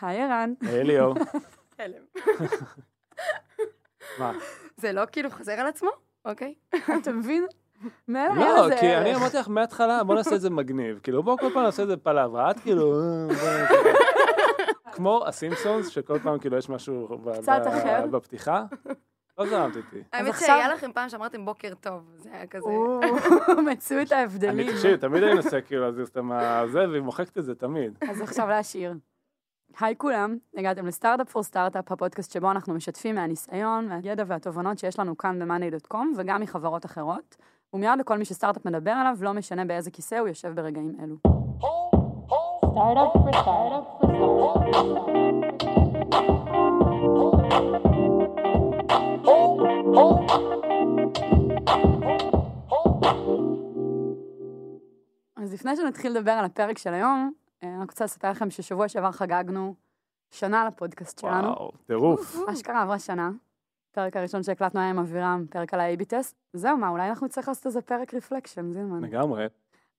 היי ערן. היי ליאור. הלם. מה? זה לא כאילו חוזר על עצמו? אוקיי. אתה מבין? לא, כי אני. אמרתי לך מההתחלה, בוא נעשה את זה מגניב. כאילו, בוא כל פעם נעשה את זה פלאברה. את כאילו... אה, נעשה- כמו הסימפסונס, שכל פעם כאילו יש משהו. בפתיחה. לא זרמת איתי. האמת שהיה לכם פעם שאמרתם בוקר טוב, זה היה כזה. או, מצאו את ההבדלים. אני תקשיב, תמיד אני מנסה כאילו להזיז את הזה, והיא מוחקת את זה תמיד. אז עכשיו להשאיר. היי כולם, הגעתם לסטארט-אפ פור סטארט-אפ, הפודקאסט שבו אנחנו משתפים מהניסיון, מהידע והתובנות שיש לנו כאן ב-money.com וגם מחברות אחרות, ומיד לכל מי שסטארט-אפ מדבר עליו, לא משנה באיזה כיסא הוא יושב ברגעים אלו. אז לפני שנתחיל לדבר על הפרק של היום, אה, אני רוצה לספר לכם ששבוע שעבר חגגנו שנה לפודקאסט שלנו. וואו, טירוף. אשכרה עברה שנה. הפרק הראשון שהקלטנו היה עם אבירם, פרק על ה-AB טסט. זהו, מה, אולי אנחנו נצטרך לעשות איזה פרק reflection, זילמן. לגמרי.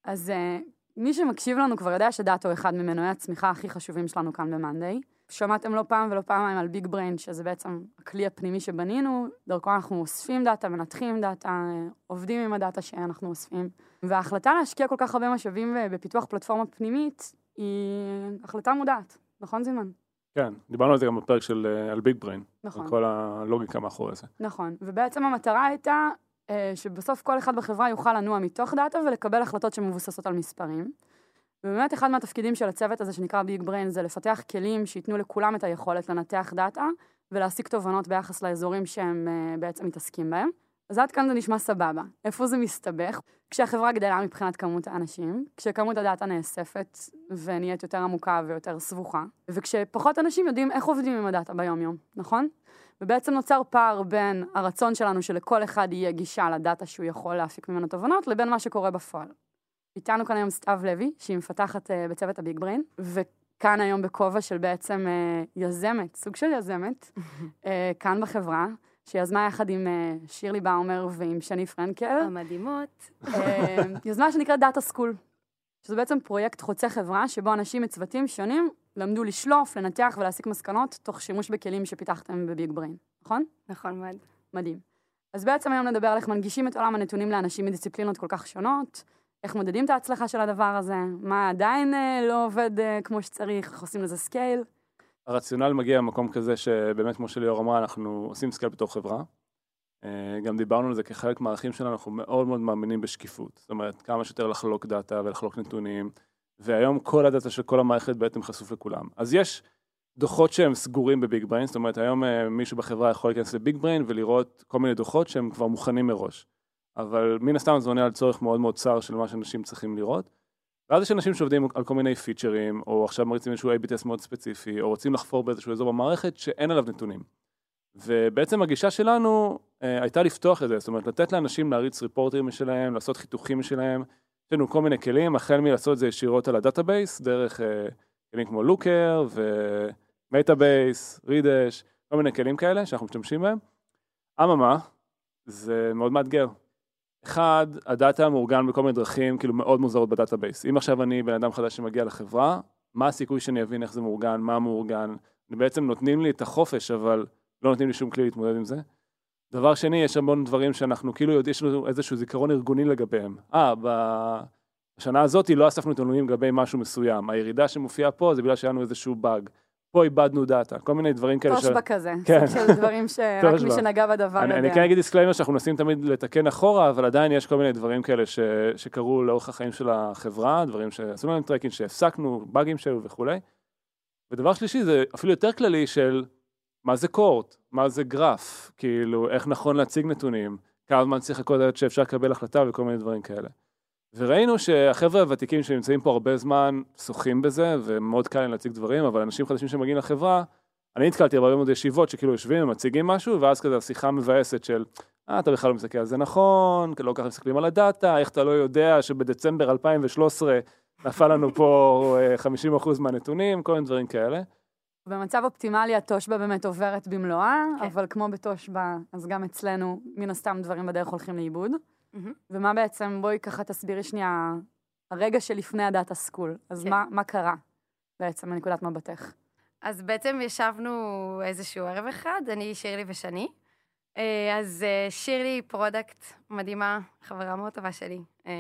אז אה, מי שמקשיב לנו כבר יודע שדאטה הוא אחד ממנועי הצמיחה הכי חשובים שלנו כאן ב monday. שמעתם לא פעם ולא פעמיים על BigBrain, שזה בעצם הכלי הפנימי שבנינו, דרכו אנחנו אוספים דאטה, מנתחים דאטה, אה, עובדים עם הדאטה שאנחנו אוספים. וההחלטה להשקיע כל כך הרבה משאבים בפיתוח פלטפורמה פנימית, היא החלטה מודעת, נכון זילמן? כן, דיברנו על זה גם בפרק של אה, על BigBrain. נכון. על כל הלוגיקה מאחורי זה. נכון, ובעצם המטרה הייתה אה, שבסוף כל אחד בחברה יוכל לנוע מתוך דאטה ולקבל החלטות שמבוססות על מספרים. ובאמת אחד מהתפקידים של הצוות הזה שנקרא BigBrain זה לפתח כלים שייתנו לכולם את היכולת לנתח דאטה ולהסיק תובנות ביחס לאזורים שהם אה, בעצם מתעסקים בהם. אז עד כאן זה נשמע סבבה. איפה זה מסתבך? כשהחברה גדלה מבחינת כמות האנשים, כשכמות הדאטה נאספת ונהיית יותר עמוקה ויותר סבוכה, וכשפחות אנשים יודעים איך עובדים עם הדאטה ביום-יום, נכון? ובעצם נוצר פער בין הרצון שלנו שלכל אחד יהיה גישה לדאטה שהוא יכול להפיק ממנו תובנות, לבין מה שקורה בפועל. איתנו כאן היום סתיו לוי, שהיא מפתחת uh, בצוות הביג בריין, וכאן היום בכובע של בעצם uh, יזמת, סוג של יזמת, uh, כאן בחברה, שיזמה יחד עם אה, שירלי באומר ועם שני פרנקל, המדהימות. אה, יוזמה שנקראת Data School, שזה בעצם פרויקט חוצה חברה, שבו אנשים מצוותים שונים למדו לשלוף, לנתח ולהסיק מסקנות, תוך שימוש בכלים שפיתחתם ב BigBrain, נכון? נכון מאוד. מדהים. אז בעצם היום נדבר על איך מנגישים את עולם הנתונים לאנשים מדיסציפלינות כל כך שונות, איך מודדים את ההצלחה של הדבר הזה, מה עדיין אה, לא עובד אה, כמו שצריך, איך עושים לזה scale. הרציונל מגיע ממקום כזה שבאמת, כמו שליאור אמרה, אנחנו עושים scale בתור חברה. אה, גם דיברנו על זה כחלק מהערכים שלנו, אנחנו מאוד מאוד מאמינים בשקיפות. זאת אומרת, כמה שיותר לחלוק דאטה ולחלוק נתונים, והיום כל הדאטה של כל המערכת בעצם חשוף לכולם. אז יש דוחות שהם סגורים ב BigBrain, זאת אומרת, היום אה, מישהו בחברה יכול להיכנס ל BigBrain ולראות כל מיני דוחות שהם כבר מוכנים מראש. אבל מן הסתם זה עונה על צורך מאוד מאוד צר של מה שאנשים צריכים לראות. ואז יש אנשים שעובדים על כל מיני פיצ'רים, או עכשיו מריצים איזשהו A-B test מאוד ספציפי, או רוצים לחפור באיזשהו אזור במערכת שאין עליו נתונים. ובעצם הגישה שלנו אה, הייתה לפתוח את זה, זאת אומרת לתת לאנשים להריץ report ים משלהם, לעשות חיתוכים משלהם, יש לנו כל מיני כלים, החל מלעשות את זה ישירות על ה database, דרך אה, כלים כמו Looker ו Metabase, Redash, כל מיני כלים כאלה שאנחנו משתמשים בהם. אממה, זה מאוד מאתגר. אחד, הדאטה מאורגן בכל מיני דרכים כאילו מאוד מוזרות ב database. אם עכשיו אני בן אדם חדש שמגיע לחברה, מה הסיכוי שאני אבין איך זה מאורגן, מה מאורגן? בעצם נותנים לי את החופש, אבל לא נותנים לי שום כלי להתמודד עם זה. דבר שני, יש המון דברים שאנחנו כאילו יודעים, יש לנו איזשהו זיכרון ארגוני לגביהם. אה, בשנה הזאת לא אספנו נתונים לגבי משהו מסוים. הירידה שמופיעה פה זה בגלל שהיה לנו איזשהו באג. פה איבדנו דאטה, כל מיני דברים כאלה. תושב"ע כזה, כן. סוג של דברים שרק מי. שנגע בדבר אני, יודע. אני כן אגיד disclaimer שאנחנו מנסים תמיד לתקן אחורה, אבל עדיין יש כל מיני דברים כאלה ש, שקרו לאורך החיים של החברה, דברים שעשו לנו tracking, שהפסקנו, באגים שהיו וכולי. ודבר שלישי זה אפילו יותר כללי של מה זה cohort, מה זה גרף, כאילו איך נכון להציג נתונים, כמה זמן צריך עד שאפשר לקבל החלטה וכל מיני דברים כאלה. וראינו שהחבר'ה הוותיקים שנמצאים פה הרבה זמן שוחים בזה, ומאוד קל להם להציג דברים, אבל אנשים חדשים שמגיעים לחברה, אני נתקלתי בהרבה מאוד ישיבות שכאילו יושבים ומציגים משהו, ואז כזה השיחה מבאסת של, אה, אתה בכלל לא מסתכל על זה נכון, לא ככה מסתכלים על הדאטה, איך אתה לא יודע שבדצמבר 2013 נפל לנו פה אה, 50% מהנתונים, כל מיני דברים כאלה. במצב אופטימלי התושבע באמת עוברת במלואה, כן. אבל כמו בתושבע, אז גם אצלנו, מן הסתם דברים בדרך הולכים לאיבוד. ומה בעצם, בואי ככה תסבירי שנייה, הרגע שלפני הדאטה סקול, אז כן. מה, מה קרה בעצם מנקודת מבטך? אז בעצם ישבנו איזשהו ערב אחד, אני, שירלי ושני. אה, אז אה, שירלי היא product מדהימה, חברה מאוד טובה שלי. אה,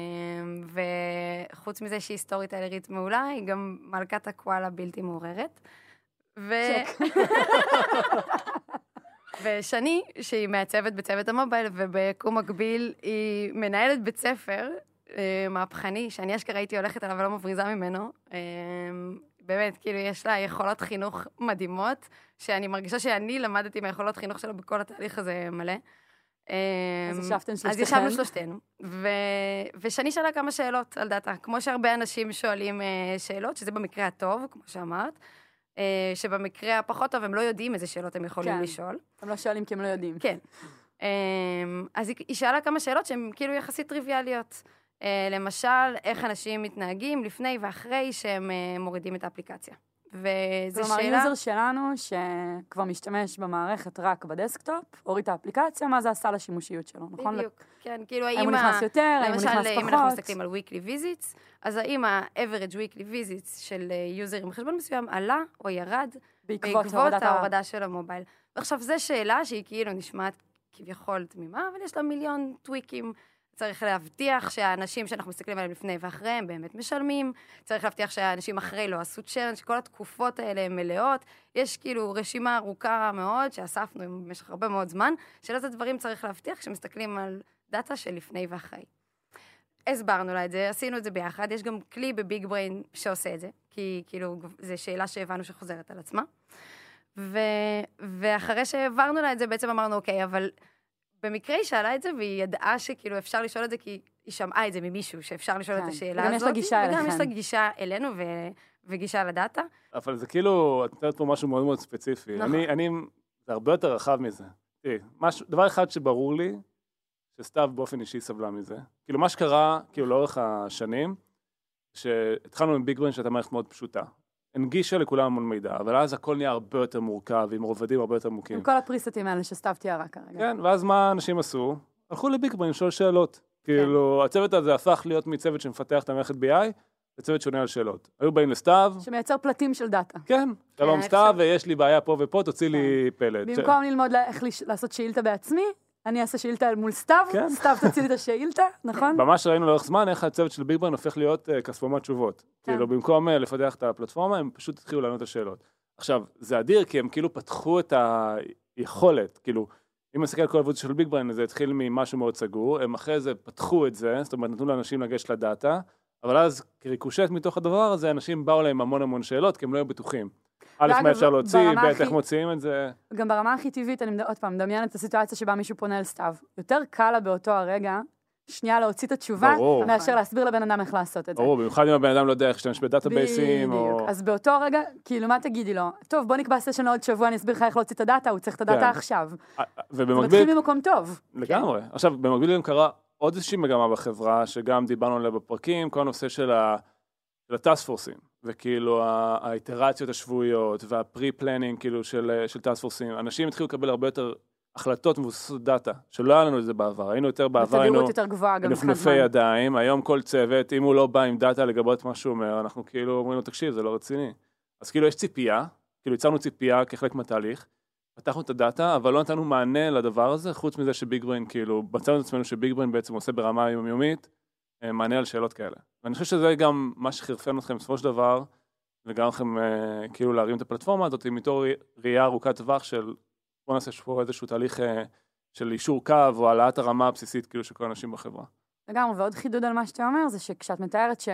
וחוץ מזה שהיא storyteller ית מעולה, היא גם מלכת הקואלה בלתי מעורערת. ו... ושני, שהיא מעצבת בצוות ה mobile, וביקום מקביל היא מנהלת בית ספר אה, מהפכני, שאני אשכרה הייתי הולכת אליו ולא מבריזה ממנו. אה, באמת, כאילו, יש לה יכולות חינוך מדהימות, שאני מרגישה שאני למדתי מהיכולות חינוך שלה בכל התהליך הזה מלא. אז אמ, ישבתן אז. ישבנו שלושתנו, ו... ושני שאלה כמה שאלות על דאטה. כמו שהרבה אנשים שואלים אה, שאלות, שזה במקרה הטוב, כמו שאמרת, אה, שבמקרה הפחות טוב הם לא יודעים איזה שאלות הם יכולים כן. לשאול. הם לא שואלים כי הם לא יודעים. כן. אמ, אז היא, היא שאלה כמה שאלות שהן כאילו יחסית טריוויאליות. אה, למשל, איך אנשים מתנהגים לפני ואחרי שהם אה, מורידים את האפליקציה. וזו כלומר, שאלה... user שלנו, שכבר משתמש במערכת רק ב desktop, הוריד את האפליקציה, מה זה עשה לשימושיות שלו, נכון? בדיוק, כן, כאילו האם... האם הוא נכנס יותר, האם הוא נכנס למשל, אם אנחנו פחות? מסתכלים על weekly visits, אז האם ה-average weekly visits של אה, user עם חשבון מסוים עלה או ירד בעקבות בעקבות. ההורדה של המובייל. ועכשיו, זו שאלה שהיא כאילו נשמעת כביכול תמימה, אבל יש לה מיליון טוויקים. צריך להבטיח שהאנשים שאנחנו מסתכלים עליהם לפני ואחרי הם באמת משלמים, צריך להבטיח שהאנשים אחרי לא עשו צ'רן, שכל התקופות האלה הן מלאות. יש כאילו רשימה ארוכה מאוד שאספנו במשך הרבה מאוד זמן, של איזה דברים צריך להבטיח כשמסתכלים על דאטה של לפני ואחרי. הסברנו לה את זה, עשינו את זה ביחד, יש גם כלי בביג בריין שעושה את זה, כי כאילו זו שאלה שהבנו שחוזרת על עצמה. ו... ואחרי שהעברנו לה את זה, בעצם אמרנו, אוקיי, אבל במקרה היא שאלה את זה, והיא ידעה שכאילו אפשר לשאול את זה, כי היא שמעה את זה ממישהו, שאפשר לשאול כן, את השאלה וגם הזאת. יש לה גישה וגם יש אליכם. לה גישה אלינו ו... וגישה לדאטה. אבל זה כאילו, את נותנת פה משהו מאוד מאוד ספציפי. נכון. אני, אני, זה הרבה יותר רחב מזה. תראי, משהו, דבר אחד שברור לי, שסתיו באופן אישי סבלה מזה. כאילו, מה שקרה, כאילו, לאורך השנים, שהתחלנו עם ביג ברן שהייתה מערכת מאוד פשוטה. הנגישה לכולם המון מידע, אבל אז הכל נהיה הרבה יותר מורכב, עם רובדים הרבה יותר עמוקים. עם כל הפריסטים האלה שסתיו תיארה כרגע. כן, ואז מה אנשים עשו? הלכו לביג ברן לשאול שאלות. כאילו, הצוות הזה הפך להיות מצוות שמפתח את המערכת BI, לצוות שעונה על שאלות. היו באים לסתיו, שמייצר פלטים של דאטה. כן, שלום איך סתיו, ש- ויש לי בעיה פה ופה, תוציא לי פלט. ש- במקום ללמוד לה- איך לש- לעשות שאילתה בעצמי, אני אעשה שאילתה מול סתיו, כן. סתיו תוציא לי את השאילתה, נכון? ממש ראינו לאורך זמן איך הצוות של ביג ברן הופך להיות אה, כספומט תשובות. כן. כאילו, במקום אה, לפתח את הפלטפורמה, הם פשוט התחילו לענות את השאלות. עכשיו, זה אדיר, כי הם כאילו פתחו את היכולת, כאילו, אם נסתכל על כל העבודה של ביג ברן, זה התחיל ממשהו מאוד סגור, הם אחרי זה פתחו את זה, זאת אומרת, נתנו לאנשים לגשת לדאטה, אבל אז כריקושט מתוך הדבר הזה, אנשים באו להם המון המון שאלות, כי הם לא היו בטוחים. א', מה אפשר להוציא, ב', איך מוציאים את זה. גם ברמה הכי טבעית, אני עוד פעם מדמיינת את הסיטואציה שבה מישהו פונה אל סתיו. יותר קל לה באותו הרגע, שנייה להוציא את התשובה, ברור. מאשר להסביר לבן אדם איך לעשות את זה. ברור, במיוחד אם הבן אדם לא יודע איך להשתמש ב database ים, או... בדיוק. אז באותו רגע, כאילו, מה תגידי לו? טוב, בוא נקבע session לעוד שבוע, אני אסביר לך איך להוציא את הדאטה, הוא צריך את הדאטה כן. עכשיו. זה ובמקביל, מתחיל ממקום טוב. לגמרי. עכשיו, במקביל גם קרה עוד איזושהי מגמה בחברה, שגם דיברנו עליה בפרקים, כל הנושא של ה- של ה task force ים, וכאילו האיטרציות השבועיות, וה pre-planning כאילו של של task force ים. אנשים התחילו לקבל הרבה יותר החלטות מבוססות דאטה, שלא היה לנו את זה בעבר. היינו יותר בעבר, היינו זמן. ידיים, היום כל צוות, אם הוא לא בא עם דאטה לגבות מה שהוא אומר, אנחנו כאילו אומרים לו, תקשיב, זה לא רציני. אז כאילו יש ציפייה, כאילו יצרנו ציפייה כחלק מהתהליך, פתחנו את הדאטה, אבל לא נתנו מענה לדבר הזה, חוץ מזה ש BigBrain, כאילו, מצאנו את עצמנו ש BigBrain בעצם עושה ברמה היומיומית, מענה על שאלות כאלה. ואני חושב שזה גם מה שחירפן אתכם בסופו של דבר, וגם לכם אה, כאילו להרים את הפלטפורמה הזאת, מתוך ראייה ארוכת טווח של בוא נעשה פה איזשהו תהליך אה, של אישור קו, או העלאת הרמה הבסיסית כאילו של כל האנשים בחברה. לגמרי, ועוד חידוד על מה שאתה אומר, זה שכשאת מתארת ש...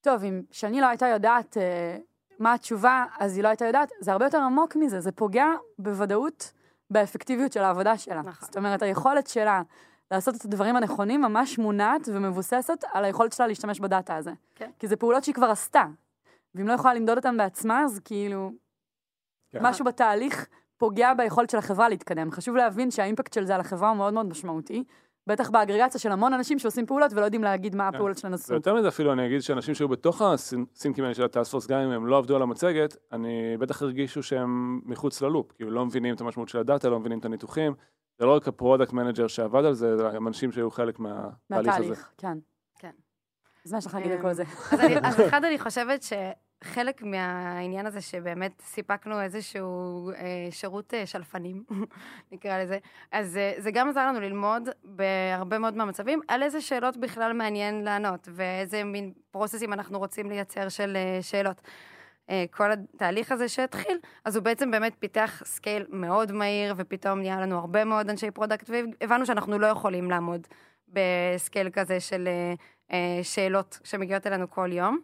טוב, אם שני לא הייתה יודעת אה, מה התשובה, אז היא לא הייתה יודעת, זה הרבה יותר עמוק מזה, זה פוגע בוודאות באפקטיביות של העבודה שלה. נכון. זאת אומרת, היכולת שלה לעשות את הדברים הנכונים ממש מונעת ומבוססת על היכולת שלה להשתמש בדאטה הזה. כן. כי זה פעולות שהיא כבר עשתה, ואם לא יכולה למדוד אותן בעצמה, אז כאילו, כן. משהו בתהליך פוגע ביכולת של החברה להתקדם. חשוב להבין שה impact של זה על החברה הוא מאוד מאוד משמעותי. בטח באגרגציה של המון אנשים שעושים פעולות ולא יודעים להגיד מה הפעולות שלהם עשו. ויותר מזה אפילו אני אגיד שאנשים שהיו בתוך ה sync ים האלה של ה task force, גם אם הם לא עבדו על המצגת, אני בטח הרגישו שהם מחוץ ל loop, כאילו לא מבינים את המשמעות של הדאטה, לא מבינים את הניתוחים. זה לא רק ה product manager שעבד על זה, זה גם אנשים שהיו חלק מהתהליך הזה. מהתהליך, כן. כן. אז מה יש לך להגיד על כל זה? אז, אחד, אני חושבת חלק מהעניין הזה שבאמת סיפקנו איזשהו אה, שירות אה, שלפנים, נקרא לזה, אז אה, זה גם עזר לנו ללמוד בהרבה מאוד מהמצבים על איזה שאלות בכלל מעניין לענות, ואיזה מין process ים אנחנו רוצים לייצר של אה, שאלות. אה, כל התהליך הזה שהתחיל, אז הוא בעצם באמת פיתח scale מאוד מהיר, ופתאום נהיה לנו הרבה מאוד אנשי product, והבנו שאנחנו לא יכולים לעמוד ב scale כזה של אה, אה, שאלות שמגיעות אלינו כל יום.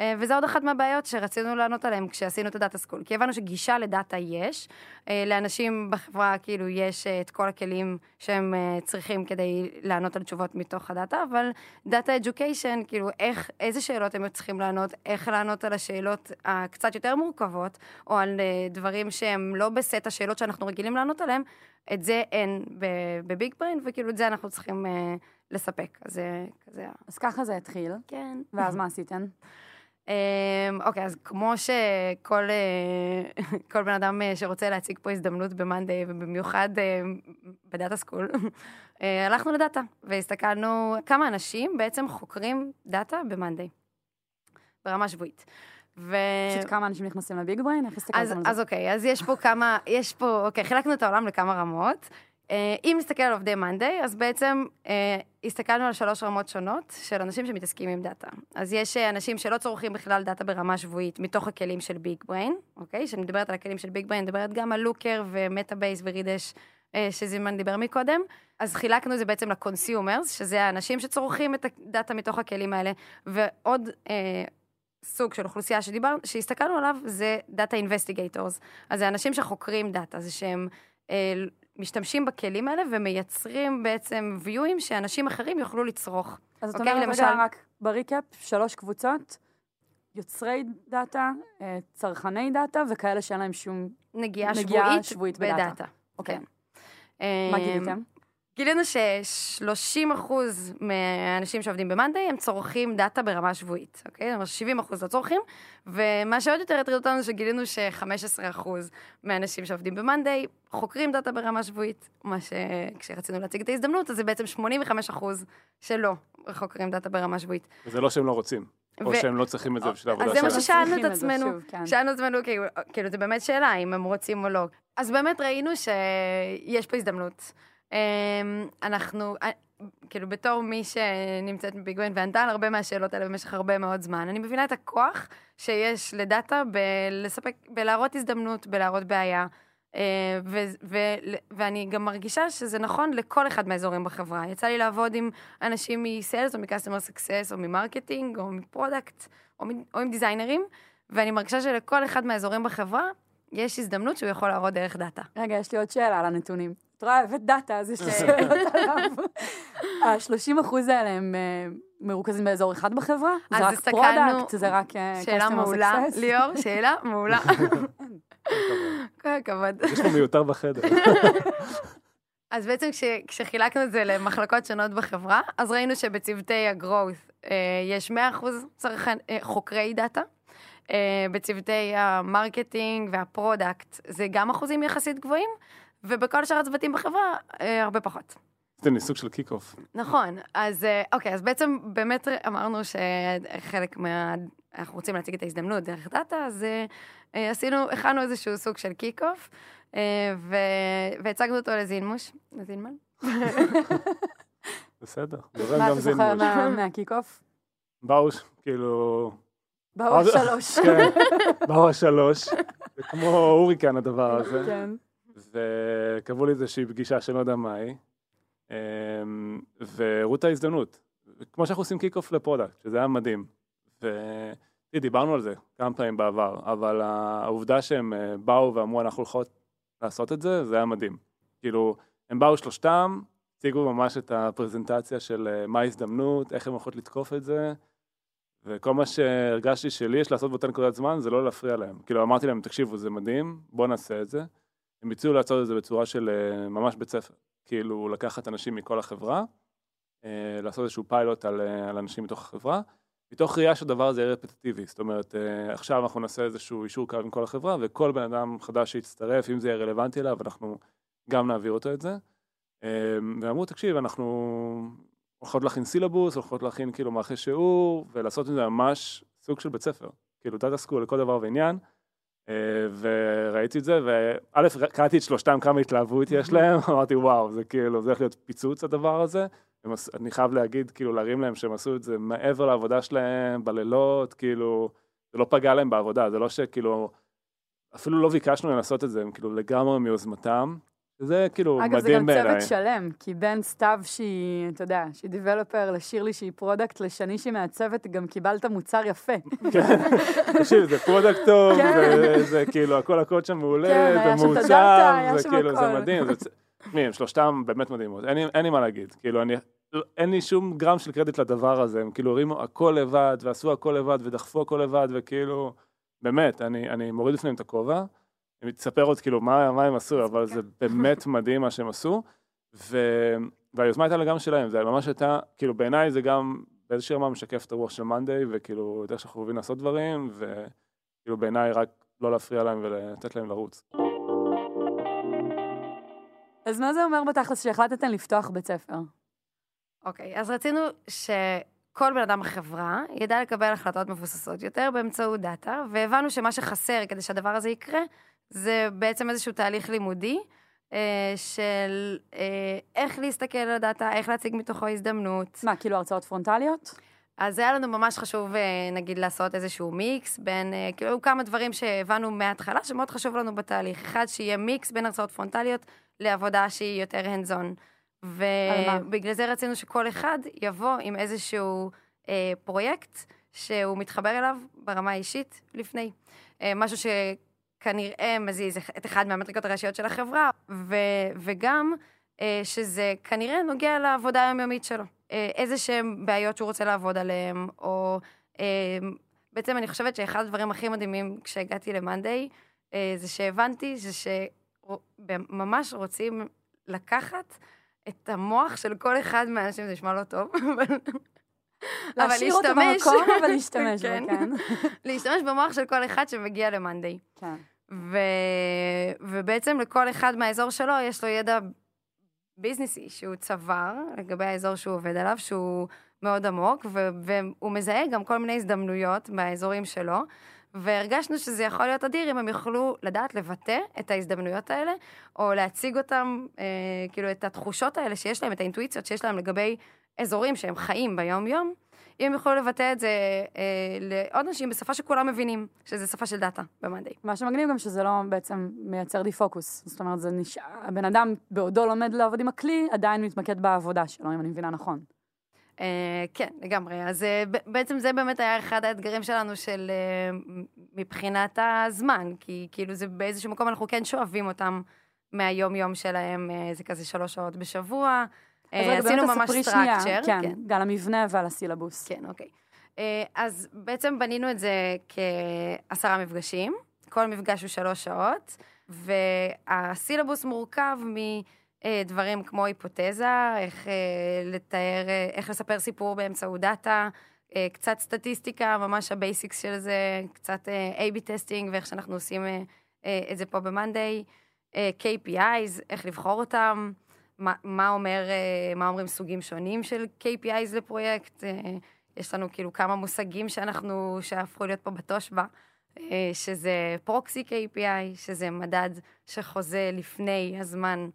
אה, וזה עוד אחת מהבעיות שרצינו לענות עליהן כשעשינו את ה data school. כי הבנו שגישה לדאטה יש, אה, לאנשים בחברה כאילו יש אה, את כל הכלים שהם צריכים כדי לענות על תשובות מתוך הדאטה, אבל data education, כאילו איך, איזה שאלות הם צריכים לענות, איך לענות על השאלות הקצת יותר מורכבות, או על דברים שהם לא בסט השאלות שאנחנו רגילים לענות עליהם, את זה אין ב BigBrain, וכאילו את זה אנחנו צריכים אה, לספק. אז זה כזה... אז ככה זה התחיל, כן. ואז מה עשיתם? אמ, אוקיי, אז כמו שכל אה, כל בן אדם אה, שרוצה להציג פה הזדמנות ב-Monday, ובמיוחד אה, ב data school, הלכנו לדאטה, והסתכלנו כמה אנשים בעצם חוקרים דאטה ב-Monday, ברמה שבועית. ו... פשוט כמה אנשים נכנסים ל BigBrain? איך הסתכלתם על זה? אז אוקיי, אז יש פה כמה, יש פה, אוקיי, חילקנו את העולם לכמה רמות. אה, אם נסתכל על עובדי Monday, אז בעצם אה, הסתכלנו על שלוש רמות שונות של אנשים שמתעסקים עם דאטה. אז יש אה, אנשים שלא צורכים בכלל דאטה ברמה שבועית מתוך הכלים של BigBrain, אוקיי? כשאני מדברת על הכלים של BigBrain, אני מדברת גם על Looker ו Metabase ו Redash, אה, שזינמן דיבר מקודם. אז חילקנו את זה בעצם ל consumers, שזה האנשים שצורכים את הדאטה מתוך הכלים האלה, ועוד... אה, סוג של אוכלוסייה שדיבר, שהסתכלנו עליו זה data investigators. אז זה אנשים שחוקרים דאטה, זה שהם אה, משתמשים בכלים האלה ומייצרים בעצם view ים שאנשים אחרים יוכלו לצרוך. אז זאת אוקיי, אומרת, למשל- רק ב recap, שלוש קבוצות, יוצרי דאטה, אה, צרכני דאטה, וכאלה שאין להם שום... נגיעה נגיעה שבועית, שבועית בדאטה. בדאטה. אוקיי. כן. מה גיליתם? גילינו ש-30% מהאנשים שעובדים ב Monday הם צורכים דאטה ברמה שבועית, אוקיי? זאת אומרת, 70% לא צורכים, ומה שעוד יותר הטריד אותנו זה שגילינו ש-15% מהאנשים שעובדים ב Monday חוקרים דאטה ברמה שבועית, מה שכשרצינו להציג את ההזדמנות, אז זה בעצם 85% שלא חוקרים דאטה ברמה שבועית. וזה לא שהם לא רוצים, או שהם לא צריכים את זה בשביל העבודה אז זה מה שלהם. ששאלנו את זה, עצמנו, כן. שאלנו את עצמנו, כאילו, כאילו, זה באמת שאלה אם הם רוצים או לא. אז באמת ראינו שיש פה הזדמנות. אמ, אנחנו, אה, כאילו, בתור מי שנמצאת ב BigBrain וענתה על הרבה מהשאלות האלה במשך הרבה מאוד זמן, אני מבינה את הכוח שיש לדאטה בלספק, בלהראות הזדמנות, בלהראות בעיה. אה, ו- ו- ואני גם מרגישה שזה נכון לכל אחד מהאזורים בחברה. יצא לי לעבוד עם אנשים מ sales או מ customer success או מ marketing או מ product או, מ- או עם designer ים, ואני מרגישה שלכל אחד מהאזורים בחברה יש הזדמנות שהוא יכול להראות דרך דאטה. רגע, יש לי עוד שאלה על הנתונים. את רואה, הבאת דאטה, אז יש לי שאלות עליו. ה-30 אחוז האלה הם אה, מרוכזים באזור אחד בחברה? זה רק product, זה רק אה, שאלה מעולה? ליאור, שאלה מעולה. כל הכבוד. יש פה מיותר בחדר. אז בעצם כש, כשחילקנו את זה למחלקות שונות בחברה, אז ראינו שבצוותי ה-growth אה, יש 100% צרכן, אה, חוקרי דאטה. אה, בצוותי ה marketing וה product זה גם אחוזים יחסית גבוהים, ובכל שאר הצוותים בחברה אה, הרבה פחות. זה מין סוג של kickoff. נכון, אז אה, אוקיי, אז בעצם באמת אמרנו שחלק מה... אנחנו רוצים להציג את ההזדמנות דרך דאטה, אז אה, עשינו, הכנו איזשהו סוג של kickoff, אה, ו- והצגנו אותו לזינמוש, לזינמן. בסדר. מה גם אתה זוכר זינמוש. מה- מה kickoff? באו, כאילו... באו אז- שלוש. כן, באו השלוש. זה כמו הוריקן הדבר הזה. כן. וקבעו לי איזושהי פגישה שאני לא יודע מה היא, אמ, והראו את ההזדמנות. כמו שאנחנו עושים kickoff ל product, שזה היה מדהים. ודיברנו על זה כמה פעמים בעבר, אבל העובדה שהם אה, באו ואמרו אנחנו הולכות לעשות את זה, זה היה מדהים. כאילו, הם באו שלושתם, הציגו ממש את הפרזנטציה של אה, מה ההזדמנות, איך הם הולכות לתקוף את זה, וכל מה שהרגשתי שלי יש לעשות באותה נקודת זמן זה לא להפריע להם. כאילו אמרתי להם, תקשיבו, זה מדהים, בואו נעשה את זה. הם הציעו לעשות את זה בצורה של אה, ממש בית ספר. כאילו לקחת אנשים מכל החברה, אה, לעשות איזשהו פיילוט על, אה, על אנשים מתוך החברה, מתוך ראייה שהדבר הזה יהיה רפטטיבי. זאת אומרת, עכשיו אנחנו נעשה איזשהו אישור קו עם כל החברה, וכל בן אדם חדש שיצטרף, אם זה יהיה רלוונטי אליו, אנחנו גם נעביר אותו את זה. ואמרו, תקשיב, אנחנו הולכות להכין סילבוס, הולכות להכין כאילו מערכי שיעור, ולעשות את זה ממש סוג של בית ספר. כאילו סקול לכל דבר ועניין, וראיתי את זה, וא', קראתי את שלושתם, כמה התלהבות יש להם, אמרתי, וואו, זה כאילו, זה הולך להיות פיצוץ הדבר הזה. אני חייב להגיד, כאילו, להרים להם שהם עשו את זה מעבר לעבודה שלהם, בלילות, כאילו, זה לא פגע להם בעבודה, זה לא שכאילו, אפילו לא ביקשנו לעשות את זה, הם כאילו לגמרי מיוזמתם. זה כאילו אגב, זה מדהים גם בעיניי. צוות שלם, כי בין סתיו שהיא, אתה יודע, שהיא developer, לשירלי שהיא product, לשני שהיא מעצבת, גם קיבלת מוצר יפה. כן, תקשיב, זה product טוב, כן. וזה כאילו, הכל הקוד שם מעולה, כן, הדאטה, היה זה כאילו, זה. מדהים. זה תשמעי, הם שלושתם באמת מדהימות, אין לי- אין לי מה להגיד. כאילו, אני, אין לי שום גרם של קרדיט לדבר הזה, הם כאילו הרימו הכל לבד, ועשו הכל לבד, ודחפו הכל לבד, וכאילו, באמת, אני, אני מוריד בפניהם את הכובע. אני אספר עוד כאילו מה, מה הם עשו, אבל זה באמת מדהים מה שהם עשו. ו... והיוזמה הייתה לגמרי שלהם, זה ממש הייתה, כאילו בעיניי זה גם באיזושהי רמה משקף את הרוח של מאנדיי, וכאילו את איך שאנחנו אוהבים לעשות דברים, וכאילו בעיניי רק לא להפריע להם ולתת להם לרוץ. אז מה זה אומר בתכלס שהחלטתם לפתוח בית ספר? אוקיי, אז רצינו שכל בן אדם בחברה ידע לקבל החלטות מבוססות יותר באמצעות דאטה, והבנו שמה שחסר כדי שהדבר הזה יקרה, זה בעצם איזשהו תהליך לימודי אה, של אה, איך להסתכל על הדאטה, איך להציג מתוכו הזדמנות. מה, כאילו הרצאות פרונטליות? אז היה לנו ממש חשוב, אה, נגיד, לעשות איזשהו מיקס בין, אה, כאילו, כמה דברים שהבנו מההתחלה, שמאוד חשוב לנו בתהליך. אחד, שיהיה מיקס בין הרצאות פרונטליות לעבודה שהיא יותר hands on. על מה? ובגלל זה רצינו שכל אחד יבוא עם איזשהו אה, פרויקט שהוא מתחבר אליו ברמה האישית לפני. אה, משהו שכנראה מזיז את אחד מהמטריקות הראשיות של החברה, ו, וגם אה, שזה כנראה נוגע לעבודה היומיומית שלו. אה, איזה שהם בעיות שהוא רוצה לעבוד עליהם, או... אה, בעצם אני חושבת שאחד הדברים הכי מדהימים כשהגעתי למאנדיי, אה, זה שהבנתי זה שממש רוצים לקחת את המוח של כל אחד מהאנשים, זה נשמע לא טוב, אבל... להשאיר אותו במקום, אבל להשתמש כן. בו, כן. להשתמש במוח של כל אחד שמגיע למאנדיי. כן. ו... ובעצם לכל אחד מהאזור שלו יש לו ידע ביזנסי שהוא צבר לגבי האזור שהוא עובד עליו, שהוא מאוד עמוק, ו... והוא מזהה גם כל מיני הזדמנויות באזורים שלו, והרגשנו שזה יכול להיות אדיר אם הם יוכלו לדעת לבטא את ההזדמנויות האלה, או להציג אותם, אה, כאילו את התחושות האלה שיש להם, את האינטואיציות שיש להם לגבי אזורים שהם חיים ביום-יום, אם הם יוכלו לבטא את זה אה, לעוד אנשים בשפה שכולם מבינים, שזה שפה של דאטה במאנדיי. מה שמגניב גם שזה לא בעצם מייצר דיפוקוס. זאת אומרת, זה נשאר, הבן אדם בעודו לומד לעבוד עם הכלי, עדיין מתמקד בעבודה שלו, אם אני מבינה נכון. אה, כן, לגמרי. אז אה, בעצם זה באמת היה אחד האתגרים שלנו של אה, מבחינת הזמן, כי כאילו זה באיזשהו מקום אנחנו כן שואבים אותם מהיום-יום שלהם, אה, זה כזה שלוש שעות בשבוע. אז עשינו ממש structure, כן, כן. על המבנה ועל הסילבוס. כן, אוקיי. אה, אז בעצם בנינו את זה כעשרה מפגשים, כל מפגש הוא שלוש שעות, והסילבוס מורכב מדברים כמו היפותזה, איך אה, לתאר, אה, איך לספר סיפור באמצעות דאטה, קצת סטטיסטיקה, ממש ה basics של זה, קצת A-B טסטינג ואיך שאנחנו עושים את זה פה ב-Monday, KPIs, איך לבחור אותם, מה, מה אומר, אה, מה אומרים סוגים שונים של KPIs לפרויקט. אה, יש לנו כאילו כמה מושגים שאנחנו, שהפכו להיות פה בתושבע, אה, שזה פרוקסי KPI, שזה מדד שחוזה לפני הזמן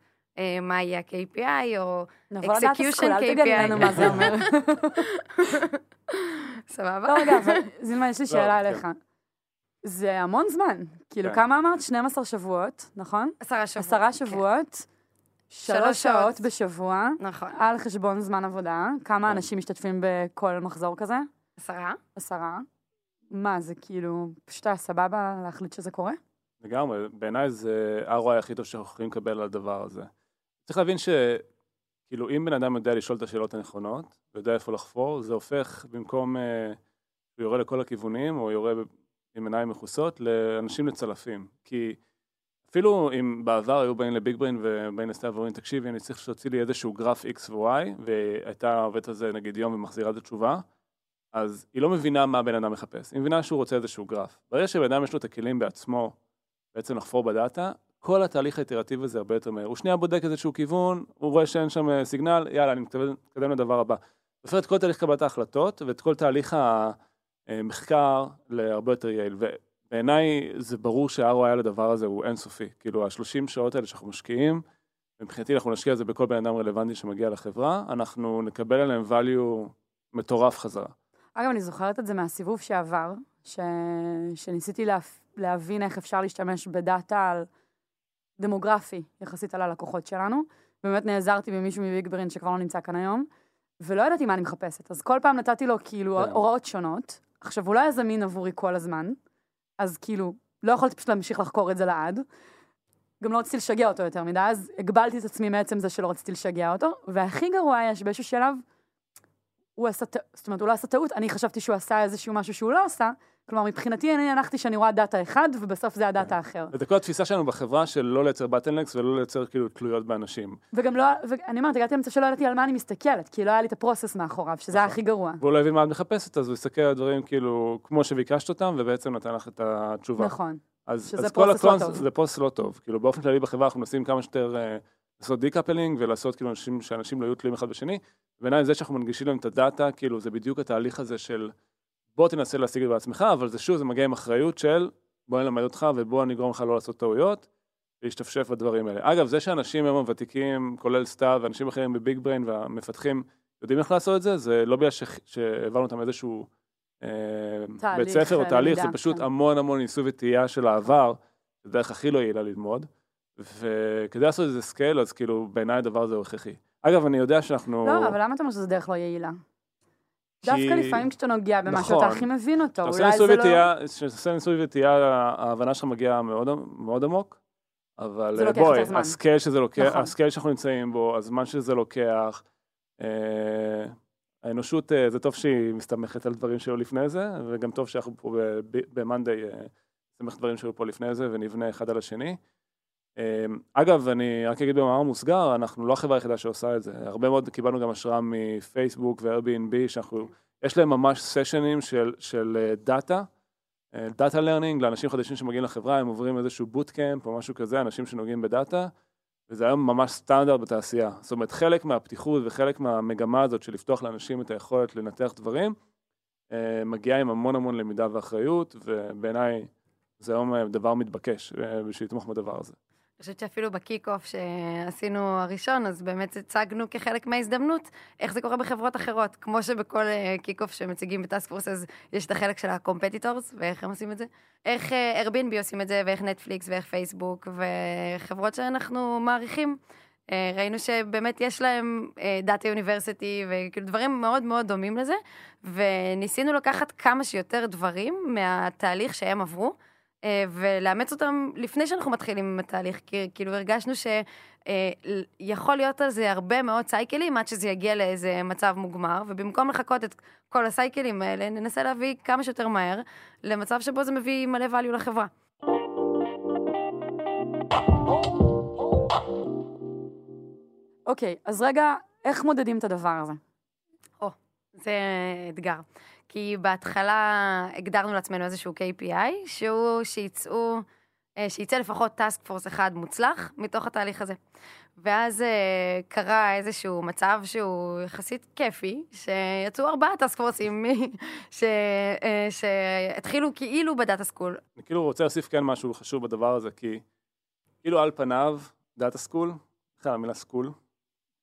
מה יהיה ה-KPI, או נבוא לדעת execution הסכול, אל תגלי KPI. לנו מה זה אומר. סבבה? לא, רגע, אבל זילמה, יש לי שאלה כן. אליך. זה המון זמן. כאילו, כן. כמה אמרת? 12 שבועות, נכון? עשרה שבועות. עשרה כן. שבועות, שלוש שעות שעות. בשבוע, נכון. על חשבון זמן עבודה. כמה כן. אנשים משתתפים בכל מחזור כזה? עשרה. עשרה. מה, זה כאילו, פשוט היה סבבה להחליט שזה קורה? לגמרי, בעיניי זה ה-ROI הכי טוב שאנחנו יכולים לקבל על הדבר הזה. צריך להבין שכאילו אם בן אדם יודע לשאול את השאלות הנכונות, ויודע איפה לחפור, זה הופך במקום אה, הוא יורה לכל הכיוונים, או יורה עם עיניים מכוסות, לאנשים לצלפים. כי אפילו אם בעבר היו באים לביג בריין ובאים לסתיו ואומרים, תקשיבי, אני צריך שתוציא לי איזשהו גרף X ו-Y, והייתה עובדת על זה נגיד יום ומחזירה את התשובה, אז היא לא מבינה מה הבן אדם מחפש, היא מבינה שהוא רוצה איזשהו גרף. ברגע שבן אדם יש לו את הכלים בעצמו בעצם לחפור בדאטה, כל התהליך האיטרטיבי הזה הרבה יותר מהר. הוא שנייה בודק איזשהו כיוון, הוא רואה שאין שם אה, סיגנל, יאללה, אני מתקדם לדבר הבא. הופך את כל תהליך קבלת ההחלטות ואת כל תהליך ה... אה, מחקר להרבה יותר יעיל. ובעיניי זה ברור שה-ROI לדבר הזה הוא אינסופי. כאילו, ה-30 שעות האלה שאנחנו משקיעים, מבחינתי אנחנו נשקיע את זה בכל בן אדם רלוונטי שמגיע לחברה, אנחנו נקבל עליהם value מטורף חזרה. אגב, אני זוכרת את זה מהסיבוב שעבר, ש... שניסיתי לה... להבין איך אפשר להשתמש בדאטה על דמוגרפי יחסית על הלקוחות שלנו. באמת נעזרתי במישהו מביג ברין שכבר לא נמצא כאן היום, ולא ידעתי מה אני מחפשת. אז כל פעם נתתי לו כאילו כן. הוראות שונות. עכשיו, הוא לא היה זמין עבורי כל הזמן, אז כאילו, לא יכולתי פשוט להמשיך לחקור את זה לעד. גם לא רציתי לשגע אותו יותר מדי, אז הגבלתי את עצמי מעצם זה שלא רציתי לשגע אותו, והכי גרוע היה שבאיזשהו שלב, הוא עשה, טע- זאת אומרת, הוא לא עשה טעות, אני חשבתי שהוא עשה איזשהו משהו שהוא לא עשה, כלומר, מבחינתי אני הנחתי שאני רואה דאטה אחד, ובסוף זה הדאטה האחר. וזה כל התפיסה שלנו בחברה של לא לייצר bottlenecks ולא לייצר כאילו תלויות באנשים. וגם לא, ואני אומרת, הגעתי למצב שלא ידעתי על מה אני מסתכלת, כי לא היה לי את ה process מאחוריו, שזה היה הכי גרוע. והוא לא הבין מה את מחפשת, אז הוא הסתכל על הדברים כאילו כמו שביקשת אותם, ובעצם נתן לך את התשובה. נכון. אז, שזה אז כל process לא טוב. זה process לא טוב. כאילו באופן כללי בחברה אנחנו מנסים כמה שיותר אה, לעשות decoupling ולעשות כאילו אנשים, שאנשים לא יהיו תלויים אחד בשני. בעיניי זה שאנחנו מנגישים להם את הדאטה, כאילו זה בדיוק התהליך הזה של בוא תנסה להשיג את זה בעצמך, אבל זה שוב, זה מגיע עם אחריות של בוא נלמד אותך ובוא אני אגרום לך לא לעשות טעויות, להשתפשף בדברים האלה. אגב, זה שאנשים היום הוותיקים, כולל סתיו ואנשים אחרים ב BigBrain והמפתחים, יודעים איך לעשות את זה, זה לא בגלל שהעברנו אותם איזשהו אה, בית ספר או תהליך, זה פשוט כן. המון המון ניסוי וטעייה של העבר, זו דרך הכי לא יעילה ללמוד, וכדי לעשות איזה scale, אז כאילו בעיניי הדבר הזה הוא הכרחי. אגב, אני יודע שאנחנו... לא, אבל למה אתה אומר שזו דרך לא יעילה? כי- דווקא לפעמים כשאתה נוגע במשהו, נכון. אתה הכי מבין אותו, אולי זה לא... כשאתה עושה ניסוי וטעייה, ההבנה שלך מגיעה מאוד, מאוד עמוק, אבל אה, בואי. ה scale שזה לוקח, נכון. ה scale שאנחנו נמצאים בו, הזמן שזה לוקח, אה, האנושות, אה, זה טוב שהיא מסתמכת על דברים שהיו לפני זה, וגם טוב שאנחנו פה ב-Monday נסתמך דברים שהיו פה לפני זה ונבנה אחד על השני. אה, אגב, אני רק אגיד במאמר מוסגר, אנחנו לא החברה היחידה שעושה את זה. הרבה מאוד קיבלנו גם השראה מפייסבוק ו-Airbnb, שאנחנו, יש להם ממש סשנים של, של data, data learning לאנשים חדשים שמגיעים לחברה, הם עוברים איזשהו bootcamp או משהו כזה, אנשים שנוגעים בדאטה, וזה היום ממש סטנדרט בתעשייה. זאת אומרת, חלק מהפתיחות וחלק מהמגמה הזאת של לפתוח לאנשים את היכולת לנתח דברים, אה, מגיעה עם המון המון למידה ואחריות, ובעיניי זה היום אה, דבר מתבקש אה, בשביל לתמוך בדבר הזה. אני חושבת שאפילו ב kick-off שעשינו הראשון, אז באמת הצגנו כחלק מההזדמנות איך זה קורה בחברות אחרות. כמו שבכל אה, kick-off שמציגים ב task force, אז יש את החלק של ה competitors, ואיך הם עושים את זה. איך אה, Airbnb עושים את זה, ואיך נטפליקס, ואיך פייסבוק, וחברות שאנחנו מעריכים. אה, ראינו שבאמת יש להם data university, וכאילו דברים מאוד מאוד דומים לזה, וניסינו לקחת כמה שיותר דברים מהתהליך שהם עברו. אה, ולאמץ אותם לפני שאנחנו מתחילים עם התהליך, כי כאילו הרגשנו שיכול להיות על זה הרבה מאוד סייקלים עד שזה יגיע לאיזה מצב מוגמר, ובמקום לחכות את כל הסייקלים האלה, ננסה להביא כמה שיותר מהר למצב שבו זה מביא מלא value לחברה. אוקיי, אז רגע, איך מודדים את הדבר הזה? זה אתגר. כי בהתחלה הגדרנו לעצמנו איזשהו KPI, שהוא שיצאו, אה, שיצא לפחות task force אחד מוצלח מתוך התהליך הזה. ואז אה, קרה איזשהו מצב שהוא יחסית כיפי, שיצאו ארבעה task force ים ש- אה, שהתחילו כאילו ב data school. אני כאילו רוצה להוסיף כן משהו חשוב בדבר הזה, כי כאילו על פניו, data school, בכלל המילה school,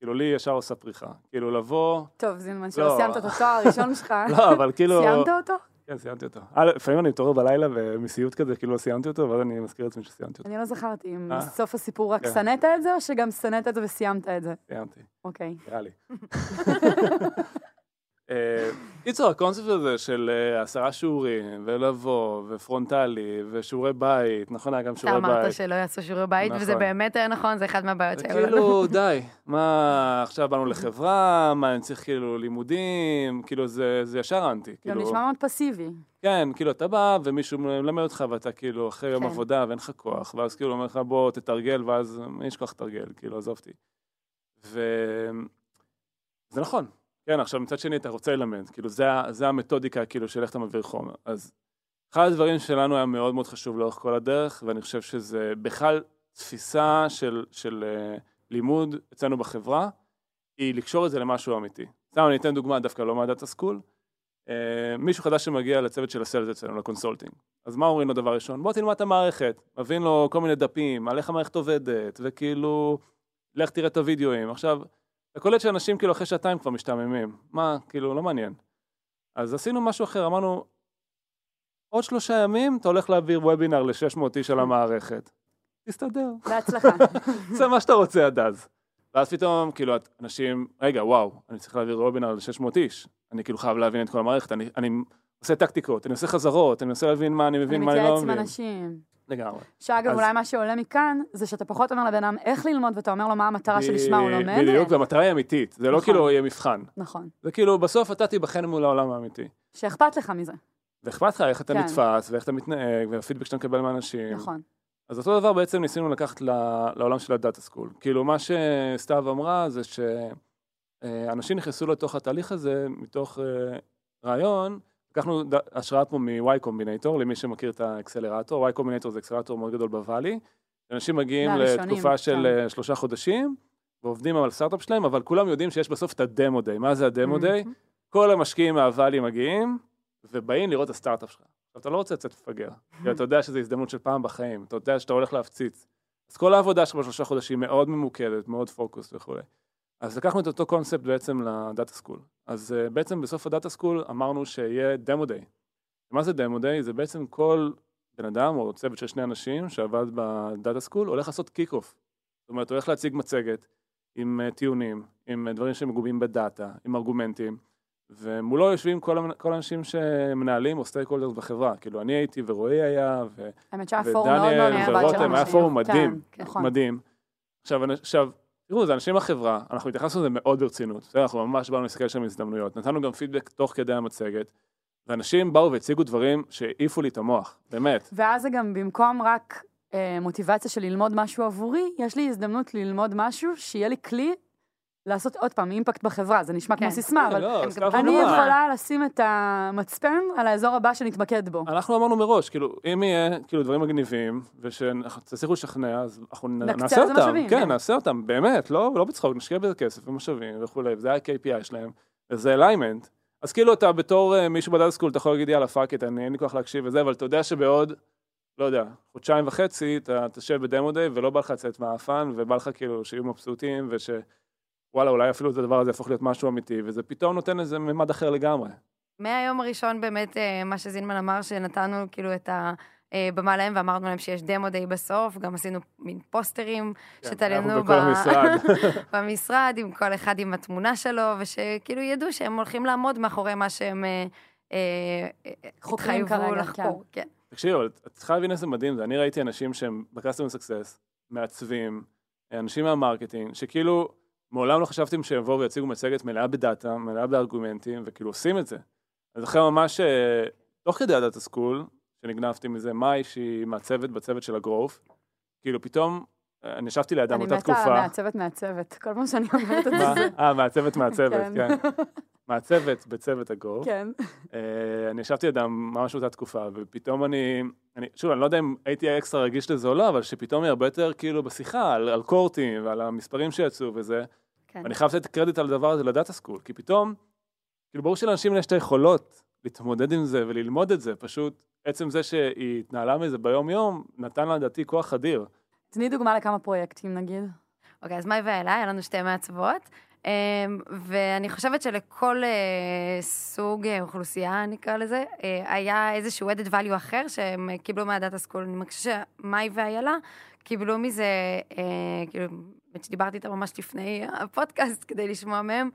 כאילו לי ישר עושה פריחה. כאילו לבוא, טוב, זינמן, לא. שלא סיימת את התואר הראשון שלך. לא, אבל כאילו... סיימת אותו? כן, סיימתי אותו. אה, לפעמים אני מתעורר בלילה ומסיוט כזה, כאילו לא סיימתי אותו, ואז אני מזכיר לעצמי שסיימתי אותו. אני לא זכרתי אם אה? בסוף הסיפור רק כן. שנאת את זה, או שגם שנאת את זה וסיימת את זה. סיימתי, אוקיי. נראה לי. אה, קיצור, הקונספט הזה של אה, עשרה שיעורים, ולבוא, ופרונטלי, ושיעורי בית, נכון, היה גם אתה שיעורי בית. אמרת שלא יעשו שיעורי בית, וזה נכון. באמת היה נכון, זה אחד מהבעיות שהיו לנו. כאילו, די, מה, עכשיו באנו לחברה, מה, אני צריך כאילו לימודים, כאילו זה זה ישר אנטי. גם כאילו, נשמע מאוד פסיבי. כן, כאילו אתה בא ומישהו מלמד אותך ואתה כאילו אחרי יום כן. עבודה ואין לך כוח, ואז כאילו אומר לך בוא תתרגל, ואז מי יש כוח לתרגל, כאילו עזוב אותי. וזה נכון, כן, עכשיו מצד שני אתה רוצה ללמד, כאילו זה, זה המתודיקה כאילו של איך אתה מעביר חומר. אז אחד הדברים שלנו היה מאוד מאוד חשוב לאורך כל הדרך, ואני חושב שזה בכלל תפיסה של, של uh, לימוד אצלנו בחברה, היא לקשור את זה למשהו אמיתי. סתם אני אתן דוגמה דווקא לא מה data school, אה, מישהו חדש שמגיע לצוות של ה sales אצלנו, ל consulting. אז מה אומרים לו דבר ראשון? בוא תלמד את המערכת, מכין לו כל מיני דפים, על איך המערכת עובדת, וכאילו, לך תראה את הוידאוים. עכשיו, אתה קולט שאנשים כאילו אחרי שעתיים כבר משתעממים. מה, כאילו, לא מעניין. אז עשינו משהו אחר, אמרנו, עוד שלושה ימים אתה הולך להעביר וובינר ל-600 איש על המערכת. תסתדר, בהצלחה. זה מה שאתה רוצה עד אז. ואז פתאום, כאילו, אנשים, רגע, וואו, אני צריך להעביר וובינר ל-600 איש. אני כאילו חייב להבין את כל המערכת, אני, אני עושה טקטיקות, אני עושה חזרות, אני מנסה להבין מה אני אני מבין, מה אני לא מתייעץ עם מבין. אנשים. לגמרי. שאגב, אז- אולי מה שעולה מכאן, זה שאתה פחות אומר לבן אדם איך ללמוד, ואתה אומר לו מה המטרה שלשמה הוא לומד. בדיוק, והמטרה היא אמיתית, זה לא נכון. כאילו יהיה מבחן. נכון. זה כאילו, בסוף אתה תיבחן מול העולם האמיתי. שאכפת לך מזה. ואכפת לך איך אתה כן. נתפס, ואיך אתה מתנהג, והפידבק שאתה מקבל מאנשים. נכון. אז אותו דבר בעצם ניסינו לקחת ל- לעולם של ה data school. כאילו מה שסתיו אמרה זה שאנשים נכנסו לתוך התהליך הזה מתוך אה, רעיון, לקחנו השראה פה מ-Y Combinator, למי שמכיר את האקסלרטור, Y Combinator זה אקסלרטור מאוד גדול ב Valley. אנשים מגיעים לתקופה של כן. אה, שלושה חודשים, ועובדים על סטארט-אפ שלהם, אבל כולם יודעים שיש בסוף את ה demo day. מה זה ה demo day? כל המשקיעים מה Valley מגיעים, ובאים לראות את הסטארט-אפ שלך. עכשיו, אתה לא רוצה לצאת מפגר, כי אתה יודע שזו הזדמנות של פעם בחיים, אתה יודע שאתה הולך להפציץ. אז כל העבודה שלך בשלושה חודשים מאוד ממוקדת, מאוד פוקוס וכולי. אז לקחנו את אותו קונספט בעצם ל data school. אז uh, בעצם בסוף ה data school אמרנו שיהיה demo day. מה זה demo day? זה בעצם כל בן אדם או צוות של שני אנשים שעבד ב data school הולך לעשות kick off. זאת אומרת, הולך להציג מצגת עם uh, טיעונים, עם uh, דברים שמגובים בדאטה, עם ארגומנטים. ומולו יושבים כל, כל האנשים שמנהלים או stakeholders בחברה. כאילו, אני הייתי ורועי היה, ו... האמת שהיה פורום מאוד מאוד ודניאל ורותם, היה. פורום מדהים, כן, נכון. מדהים. עכשיו, עכשיו, תראו, זה אנשים בחברה, אנחנו התייחסנו לזה מאוד ברצינות. בסדר, אנחנו ממש באנו להסתכל שם הזדמנויות. נתנו גם פידבק תוך כדי המצגת, ואנשים באו והציגו דברים שהעיפו לי את המוח, באמת. ואז זה גם במקום רק אה, מוטיבציה של ללמוד משהו עבורי, יש לי הזדמנות ללמוד משהו שיהיה לי כלי לעשות עוד פעם אימפקט בחברה. זה נשמע כן. כמו סיסמה, אבל לא, אני. יכולה לשים את המצפן על האזור הבא שנתמקד בו. אנחנו אמרנו מראש, כאילו, אם יהיה כאילו דברים מגניבים, ושתצליחו לשכנע, אז אנחנו נעשה אותם. משאבים, כן, כן. נעשה אותם, באמת, לא לא בצחוק, נשקיע בזה כסף ומשאבים וכולי, וזה ה-KPI שלהם, וזה alignment. אז כאילו אתה בתור אה, מישהו ב data school, אתה יכול להגיד יאללה fuck it, אני אין לי כוח להקשיב וזה, אבל אתה יודע שבעוד, לא יודע, חודשיים וחצי, אתה תשב ב demo day ולא בא לך לצאת מהאפן, ובא לך כאילו שיהיו מבסוטים, וש... וואלה, אולי אפילו את הדבר הזה יהפוך להיות משהו אמיתי, וזה פתאום נותן איזה ממד אחר לגמרי. מהיום הראשון באמת, אה, מה שזינמן אמר, שנתנו כאילו את הבמה להם ואמרנו להם שיש demo day בסוף, גם עשינו מין פוסטרים כן, שתליינו המשרד. במשרד, עם כל אחד עם התמונה שלו, ושכאילו ידעו שהם הולכים לעמוד מאחורי מה שהם אה, אה, אה, חוקרים כרגע, לחקור. כן. תקשיבו, אבל את צריכה להבין איזה מדהים זה. אני ראיתי אנשים שהם בקסטומר סקסס, מעצבים, אנשים מה-marketing, שכאילו מעולם לא חשבתם שיבואו ויציגו מצגת מלאה ב-data, מלאה בארגומנטים, וכאילו עושים את זה. אז אחרי ממש, אה, תוך כדי ה-data school, כשנגנבתי מזה, מאי שהיא מעצבת בצוות של ה-growth, כאילו פתאום, אה, אני ישבתי לידה אני באותה תקופה. מעצבת מעצבת. כל פעם שאני אומרת את? זה. אה, מעצבת מעצבת, כן. כן. מעצבת בצוות ה-growth. כן. אה, אני ישבתי לידם ממש באותה תקופה, ופתאום אני, אני, שוב, אני לא יודע אם הייתי אקסטרה רגיש לזה או לא, אבל שפתאום היא הרבה יותר כאילו בשיחה על, על cohorts ועל המספרים שיצאו וזה, כן. ואני חייב לתת קרדיט על הדבר הזה ל-data school, כי פתאום, כאילו ברור שלאנשים יש את היכולות להתמודד עם זה וללמוד את זה, פשוט עצם זה שהיא התנהלה מזה ביום יום, נתן לה לדעתי כוח אדיר. תני דוגמה לכמה פרויקטים נגיד. אוקיי, אז מאי ואלה, היה לנו שתי מעצבות, אמ, ואני חושבת שלכל אה, סוג אה, אוכלוסייה, נקרא לזה, אה, היה איזשהו added value אחר שהם קיבלו מהדאטה סקול. אני מרגישה שמאי ואיילה קיבלו מזה, כאילו, באמת שדיברתי איתם ממש לפני הפודקאסט כדי לשמוע מהם,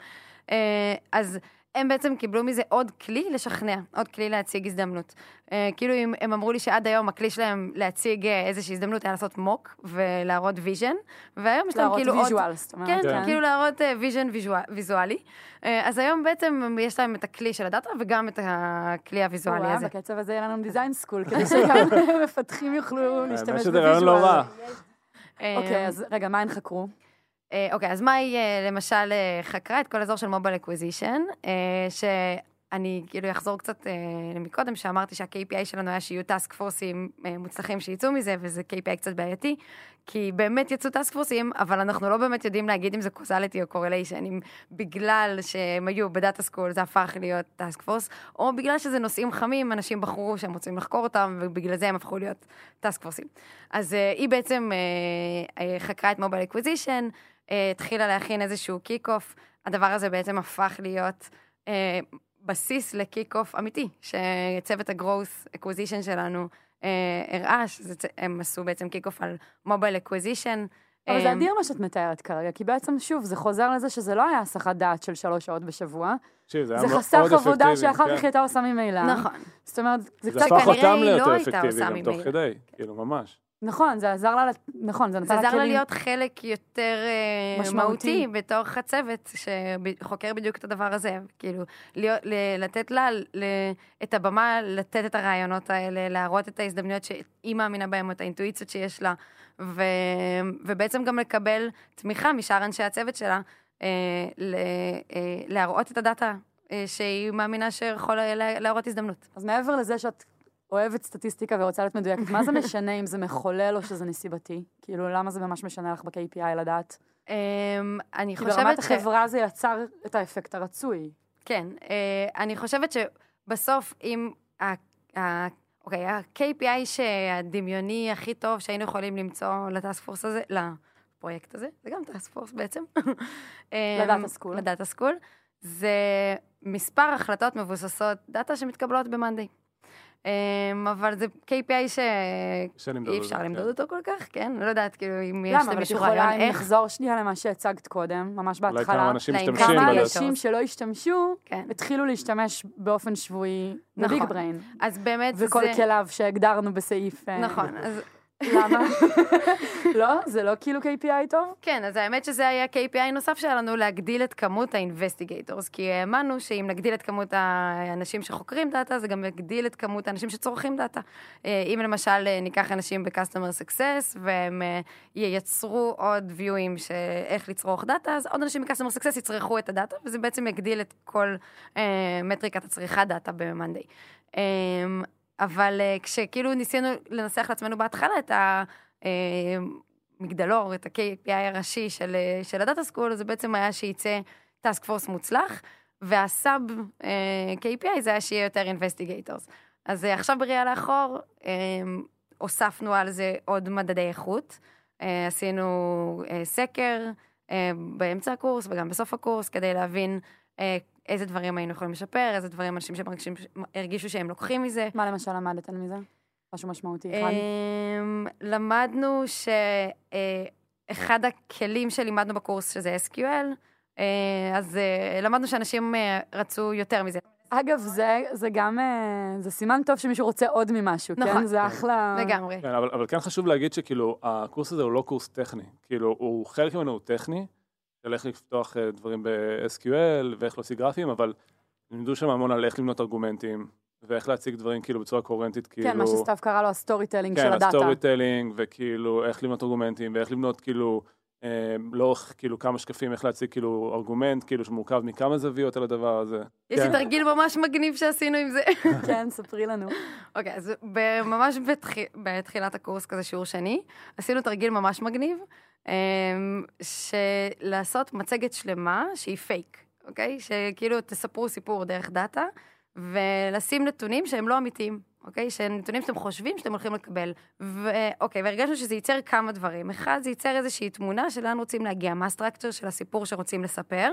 אה, אז הם בעצם קיבלו מזה עוד כלי לשכנע, עוד כלי להציג הזדמנות. אה, כאילו אם הם אמרו לי שעד היום הכלי שלהם להציג אה, איזושהי הזדמנות היה לעשות mock ולהראות vision, והיום יש להם להראות כאילו עוד... visual, זאת אומרת. כן, כן. כאילו להראות vision ויזואלי. אז היום בעצם יש להם את הכלי של ה-data וגם את הכלי הוויזואלי הזה. בקצב הזה יהיה לנו design school, כדי שגם מפתחים יוכלו להשתמש האמת שזה ב-visual. אוקיי, אז רגע, מה הן חקרו? אה, אוקיי, אז מאי אה, למשל אה, חקרה את כל האזור של mobile acquisition, אני כאילו אחזור קצת אה, מקודם, שאמרתי שה-KPI שלנו היה שיהיו task force-ים אה, מוצלחים שיצאו מזה, וזה KPI קצת בעייתי, כי באמת יצאו task force-ים, אבל אנחנו לא באמת יודעים להגיד אם זה causality או correlation, אם בגלל שהם היו ב-data school זה הפך להיות task force, או בגלל שזה נושאים חמים, אנשים בחרו שהם רוצים לחקור אותם, ובגלל זה הם הפכו להיות task force-ים. אז אה, היא בעצם אה, אה, חקרה את mobile acquisition, אה, התחילה להכין איזשהו kick-off, הדבר הזה בעצם הפך להיות... אה, בסיס ל-kick-off אמיתי, שצוות ה-growth acquisition שלנו אה, הראה, שהם עשו בעצם kick-off על mobile acquisition. אבל זה אה, אדיר מה שאת מתארת כרגע, כי בעצם, שוב, זה חוזר לזה שזה לא היה הסחת דעת של שלוש שעות בשבוע, תקשיב, זה היה זה חסך עבודה אפקטיבי, שאחר כן. כך היא הייתה עושה ממילא. נכון. זאת אומרת, זה זה קצת... הפך כנראה אותם היא לא ליותר הייתה אפקטיבי עושה גם תוך ממילא. כדי, כאילו, ממש. נכון, זה עזר לה, נכון, זה זה נתן לה עזר לה כלים. להיות חלק יותר אה, משמעותי. בתוך הצוות שחוקר בדיוק את הדבר הזה. כאילו, להיות, לתת לה ל- את הבמה, לתת את הרעיונות האלה, להראות את ההזדמנויות שהיא מאמינה בהן, את האינטואיציות שיש לה, ו, ובעצם גם לקבל תמיכה משאר אנשי הצוות שלה, אה, ל, אה, להראות את ה-data שהיא מאמינה שיכול לה- להראות הזדמנות. אז מעבר לזה שאת אוהבת סטטיסטיקה ורוצה להיות מדויקת, מה זה משנה אם זה מחולל או שזה נסיבתי? כאילו, למה זה ממש משנה לך ב-KPI לדעת? אה, אני כי ברמת חושבת ש... החברה זה יצר את האפקט הרצוי. כן, אה, אני חושבת שבסוף, אם. אוקיי, ה-KPI שהדמיוני הכי טוב שהיינו יכולים למצוא ל-task force הזה, לפרויקט הזה, זה גם task force בעצם. אה, ל-data school. ל-data school, זה מספר החלטות מבוססות דאטה שמתקבלות ב-Monday. אה, אבל זה KPI שאי אפשר למדוד כן. אותו כל כך, כן? לא יודעת, כאילו, אם יש למה? אבל את למישהו יכולה, רעיון אם איך... נחזור שנייה למה שהצגת קודם, ממש אולי בהתחלה. כמה אנשים משתמשים כמה. אנשים שלא השתמשו, כן. התחילו להשתמש באופן שבועי נכון. בביג בריין. אז באמת וכל זה... כליו שהגדרנו בסעיף... אה, נכון, אז למה? לא? זה לא כאילו KPI טוב? כן, אז האמת שזה היה KPI נוסף שלנו, להגדיל את כמות ה-investigators, כי האמנו שאם נגדיל את כמות האנשים שחוקרים data, זה גם יגדיל את כמות האנשים שצורכים data. אה, אם למשל אה, ניקח אנשים ב-customer success, והם אה, ייצרו עוד viewים של איך לצרוך data, אז עוד אנשים ב-customer success יצרכו את ה-data, וזה בעצם יגדיל את כל מטריקת הצריכת data ב-Monday. אבל אה, כשכאילו ניסינו לנסח לעצמנו בהתחלה את ה... אה, את ה-KPI הראשי של, אה, של ה-data school, זה בעצם היה שייצא task force מוצלח, וה-sub KPI זה היה שיהיה יותר investigators. אז עכשיו בראייה לאחור, הוספנו על זה עוד מדדי איכות. עשינו סקר באמצע הקורס וגם בסוף הקורס, כדי להבין איזה דברים היינו יכולים לשפר, איזה דברים אנשים שמרגישים, הרגישו שהם לוקחים מזה. מה למשל למדת מזה? משהו משמעותי אחד? אמ, למדנו שאחד הכלים שלימדנו בקורס, שזה SQL, אה, אז אה, למדנו שאנשים אה, רצו יותר מזה. אגב, זה, זה גם, אה, זה סימן טוב שמישהו רוצה עוד ממשהו, כן? נכון. זה אחלה... לגמרי. כן, אבל, אבל כן חשוב להגיד שכאילו, הקורס הזה הוא לא קורס טכני. כאילו, הוא חלק ממנו הוא טכני, של איך לפתוח אה, דברים ב-SQL ואיך להוציא גרפים, אבל לימדו שם המון על איך לבנות ארגומנטים, ואיך להציג דברים כאילו בצורה קוהרנטית, כאילו... כן, מה שסתיו קרא לו ה-storytelling של כן, ה-data. הסטורי טלינג, וכאילו איך לבנות ארגומנטים, ואיך לבנות כאילו, אה, לאורך כאילו כמה שקפים, איך להציג כאילו ארגומנט, כאילו שמורכב מכמה זוויות על הדבר הזה. יש לי כן. תרגיל ממש מגניב שעשינו עם זה. כן, ספרי לנו. אוקיי, אז ב- ממש בתח... בתחילת הקורס, כזה שיעור שני, עשינו תרגיל ממש מגניב, שלעשות מצגת שלמה שהיא פייק, אוקיי? שכאילו תספרו סיפור דרך דאטה, ולשים נתונים שהם לא אמיתיים, אוקיי? שהם נתונים שאתם חושבים שאתם הולכים לקבל. ואוקיי, והרגשנו שזה ייצר כמה דברים. אחד, זה ייצר איזושהי תמונה של לאן רוצים להגיע, מה הסטרקצ'ר של הסיפור שרוצים לספר,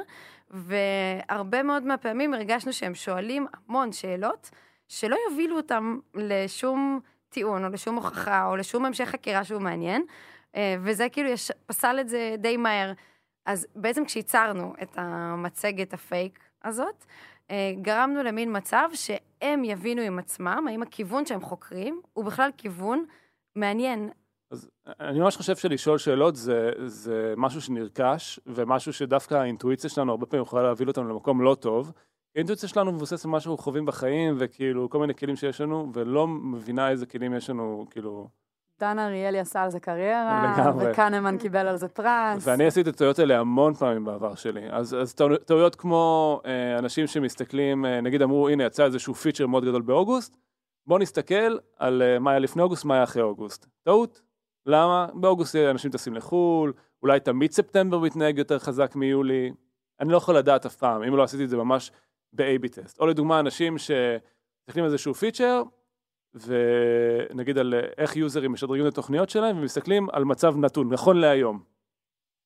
והרבה מאוד מהפעמים הרגשנו שהם שואלים המון שאלות, שלא יובילו אותם לשום טיעון, או לשום הוכחה, או לשום המשך חקירה שהוא מעניין, וזה כאילו יש, פסל את זה די מהר. אז בעצם כשייצרנו את המצגת הפייק הזאת, אה, גרמנו למין מצב שהם יבינו עם עצמם, האם הכיוון שהם חוקרים הוא בכלל כיוון מעניין. אז אני ממש חושב שלשאול שאלות זה, זה משהו שנרכש, ומשהו שדווקא האינטואיציה שלנו הרבה פעמים יכולה להוביל אותנו למקום לא טוב. האינטואיציה שלנו מבוססת על מה שאנחנו חווים בחיים, וכאילו כל מיני כלים שיש לנו, ולא מבינה איזה כלים יש לנו, כאילו, דן אריאלי עשה על זה קריירה, לגמרי. וקנמן קיבל על זה פרס. ואני עשיתי את הטעויות האלה המון פעמים בעבר שלי. אז, אז טעו- טעויות כמו אה, אנשים שמסתכלים, אה, נגיד אמרו, הנה, יצא איזשהו feature מאוד גדול באוגוסט, בואו נסתכל על אה, מה היה לפני אוגוסט, מה היה אחרי אוגוסט. טעות. למה? באוגוסט אנשים טסים לחו"ל, אולי תמיד ספטמבר מתנהג יותר חזק מיולי. אני לא יכול לדעת אף פעם, אם לא עשיתי את זה ממש ב- AB test. או לדוגמה, אנשים שמסתכלים על איזשהו feature, ונגיד על איך יוזרים משדרגים את התוכניות שלהם, ומסתכלים על מצב נתון, נכון להיום.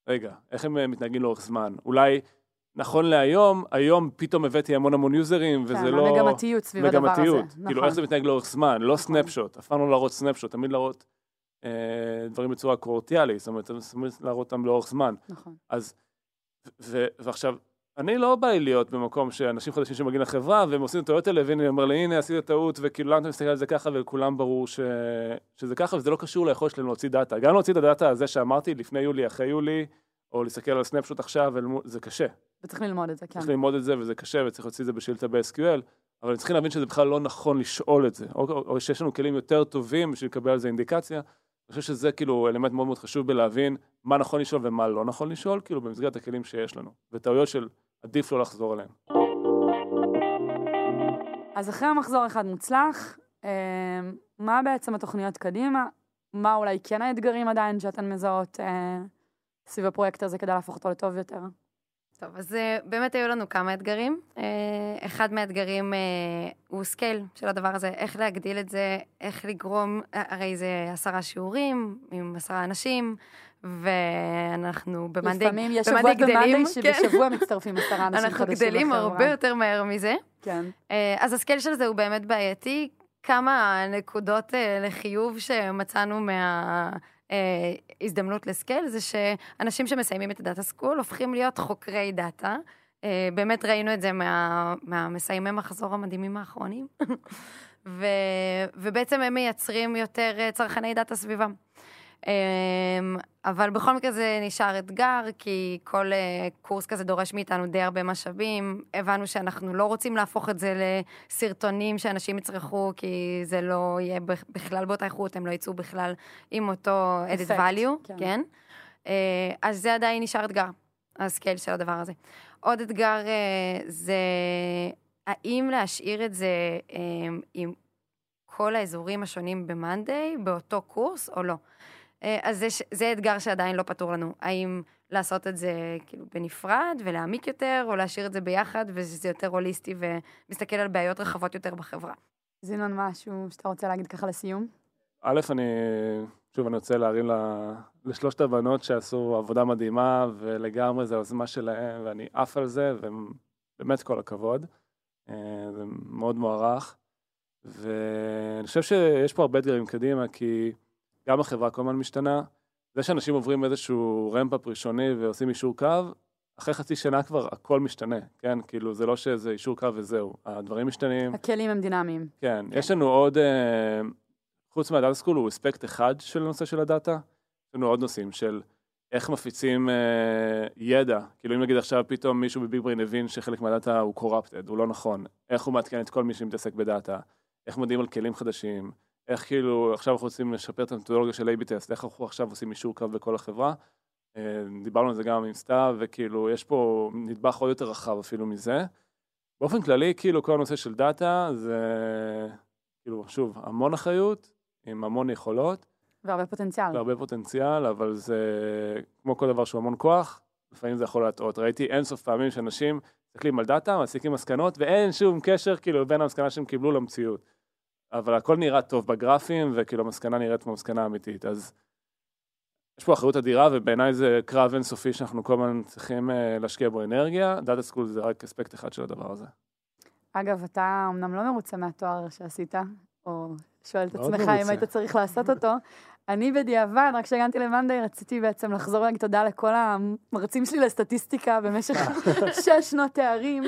רגע, איך הם אה, מתנהגים לאורך זמן? אולי נכון להיום, היום פתאום הבאתי המון המון יוזרים, וזה כן, לא... המגמתיות סביב הדבר הזה. מגמתיות. נכון. כאילו, איך זה מתנהג לאורך זמן, לא נכון. סנפשוט, אף פעם לא להראות סנפשוט, תמיד להראות אה, דברים בצורה קורטיאלית, זאת אומרת, תמיד להראות אותם לאורך זמן. נכון. אז, ו, ועכשיו, אני לא בא לי להיות במקום שאנשים חדשים שמגיעים לחברה, והם עושים את הטעויות האלה, והנה, אומר לי, הנה, עשית טעות, וכאילו, למה אתה מסתכל על זה ככה, ולכולם ברור ש... שזה ככה, וזה לא קשור ליכולת שלהם להוציא דאטה. גם להוציא את הדאטה הזה שאמרתי, לפני יולי, אחרי יולי, או להסתכל על סנפשוט עכשיו, ולמו- זה קשה. וצריך ללמוד את זה, כן. צריך ללמוד את זה, וזה קשה, וצריך להוציא את זה בשאילתה ב-SQL, אבל צריכים להבין שזה בכלל לא נכון לשאול את זה, או, או, או שיש לנו כלים יותר טובים בשביל לקבל על זה אינדיקציה. אני חושב שזה כאילו אלמנט מאוד מאוד חשוב בלהבין מה נכון לשאול ומה לא נכון לשאול, כאילו במסגרת הכלים שיש לנו, וטעויות של עדיף לא לחזור עליהן. אז אחרי המחזור אחד מוצלח, אה, מה בעצם התוכניות קדימה? מה אולי כן האתגרים עדיין שאתן מזהות אה, סביב הפרויקט הזה כדי להפוך אותו לטוב יותר? טוב, אז אה, באמת היו לנו כמה אתגרים. אחד מהאתגרים הוא scale של הדבר הזה, איך להגדיל את זה, איך לגרום, הרי זה עשרה שיעורים עם עשרה אנשים, ואנחנו במאנדי לפעמים יש שבועות גדלים, במאנדי שבשבוע מצטרפים עשרה אנשים אנחנו חדשים גדלים לחברה. הרבה יותר מהר מזה. כן. אה, אז ה-scale של זה הוא באמת בעייתי. כמה נקודות אה, לחיוב שמצאנו מההזדמנות ל-scale, זה שאנשים שמסיימים את ה-data school הופכים להיות חוקרי data. אה, באמת ראינו את זה מה, מהמסיימי מחזור המדהימים האחרונים. ו, ובעצם הם מייצרים יותר אה, צרכני data סביבם. אמ, אבל בכל מקרה זה נשאר אתגר, כי כל אה, קורס כזה דורש מאיתנו די הרבה משאבים. הבנו שאנחנו לא רוצים להפוך את זה לסרטונים שאנשים יצרכו, כי זה לא יהיה בכ- בכלל באותה איכות, הם לא יצאו בכלל עם אותו added value, כן. כן? אה, אז זה עדיין נשאר אתגר, הסקייל של הדבר הזה. עוד אתגר אה, זה האם להשאיר את זה עם כל האזורים השונים ב-Monday באותו קורס או לא. אה, אז זה, ש- זה אתגר שעדיין לא פתור לנו. האם לעשות את זה כאילו בנפרד ולהעמיק יותר, או להשאיר את זה ביחד ושזה יותר הוליסטי ומסתכל על בעיות רחבות יותר בחברה. זינון, משהו שאתה רוצה להגיד ככה לסיום? א', אני, שוב, אני רוצה להרים ל- לשלושת הבנות שעשו עבודה מדהימה, ולגמרי זה היוזמה שלהם, ואני עף על זה, ובאמת כל הכבוד. אה, זה מאוד מוערך. ואני חושב שיש פה הרבה אתגרים קדימה, כי גם החברה כל הזמן משתנה. זה שאנשים עוברים איזשהו ramp-up ראשוני ועושים יישור קו, אחרי חצי שנה כבר הכל משתנה, כן? כאילו, זה לא שזה יישור קו וזהו. הדברים משתנים. הכלים הם דינמיים. כן, יש לנו עוד, אה, חוץ מה Data School, הוא אספקט אחד של הנושא של הדאטה. יש לנו עוד נושאים של איך מפיצים אה, ידע. כאילו אם נגיד עכשיו פתאום מישהו ב BigBrain הבין שחלק מהדאטה הוא corrupted, הוא לא נכון. איך הוא מעדכן את כל מי שמתעסק בדאטה. איך מודיעים על כלים חדשים. איך כאילו עכשיו אנחנו רוצים לשפר את המתודולוגיה של A-B טסט, איך אנחנו עכשיו עושים אישור קו בכל החברה. אה, דיברנו על זה גם עם סתיו, וכאילו יש פה נדבך עוד יותר רחב אפילו מזה. באופן כללי, כאילו כל הנושא של דאטה זה, כאילו, שוב, המון אחריות, עם המון יכולות, והרבה פוטנציאל. והרבה פוטנציאל, אבל זה כמו כל דבר שהוא המון כוח, לפעמים זה יכול להטעות. ראיתי אינסוף פעמים שאנשים מסתכלים על דאטה, מסיקים מסקנות, ואין שום קשר כאילו בין המסקנה שהם קיבלו למציאות. אבל הכל נראה טוב בגרפים, וכאילו המסקנה נראית כמו מסקנה אמיתית. אז יש פה אחריות אדירה, ובעיניי זה קרב אינסופי שאנחנו כל הזמן צריכים אה, להשקיע בו אנרגיה. Data School זה רק אספקט אחד של הדבר הזה. אגב, אתה אמנם לא מרוצה מהתואר שעשית, או שואל את עצמך אם. היית צריך לעשות אותו. אני בדיעבד, רק כשהגעתי ל monday, רציתי בעצם לחזור ולהגיד תודה לכל המרצים שלי לסטטיסטיקה במשך שש שנות תארים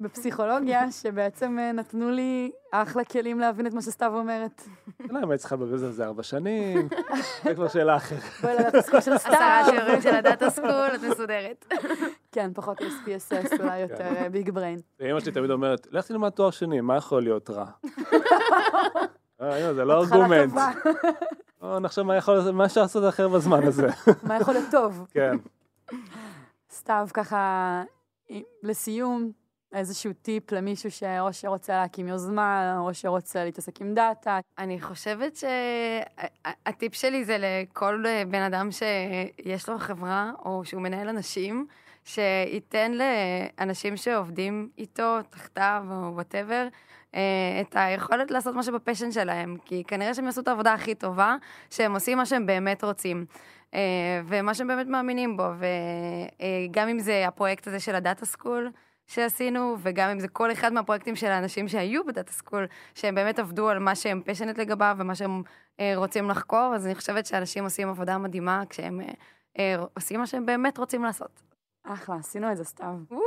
בפסיכולוגיה, שבעצם אה, נתנו לי אחלה כלים להבין את מה שסתיו אומרת. לא, אם היית צריכה על זה ארבע שנים, זה כבר שאלה אחרת. בואי ל Data School של סתיו. עשרה שיעורים של ה Data School, את מסודרת. כן, פחות SPSS, אולי יותר BigBrain. ואמא שלי תמיד אומרת, לך תלמד תואר שני, מה יכול להיות רע? אה, זה לא התחלה ארגומנט. נחשוב מה יכול, מה אפשר לעשות אחר בזמן הזה. מה יכול להיות טוב? כן. סתיו, ככה, לסיום, איזשהו טיפ למישהו שאו שרוצה להקים יוזמה, או שרוצה להתעסק עם דאטה. אני חושבת שהטיפ שלי זה לכל בן אדם שיש לו חברה, או שהוא מנהל אנשים, שייתן לאנשים שעובדים איתו, תחתיו, או whatever, את היכולת לעשות משהו ב passion שלהם, כי כנראה שהם יעשו את העבודה הכי טובה, שהם עושים מה שהם באמת רוצים. אה, ומה שהם באמת מאמינים בו, וגם אם זה הפרויקט הזה של ה Data School שעשינו, וגם אם זה כל אחד מהפרויקטים של האנשים שהיו ב Data School, שהם באמת עבדו על מה שהם passionate לגביו ומה שהם אה, רוצים לחקור, אז אני חושבת שאנשים עושים עבודה מדהימה כשהם אה, עושים מה שהם באמת רוצים לעשות. אחלה, עשינו את זה סתיו. וואו,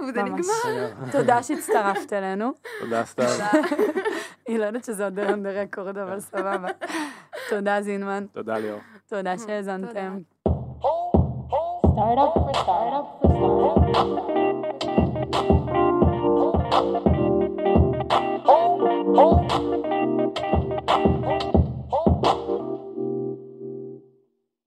טוב, זה נגמר. תודה שהצטרפת אלינו. תודה, סתיו. היא לא יודעת שזה עוד on the אבל כן. סבבה. תודה, זינמן. תודה, ליאור. תודה שהאזנתם. Startup for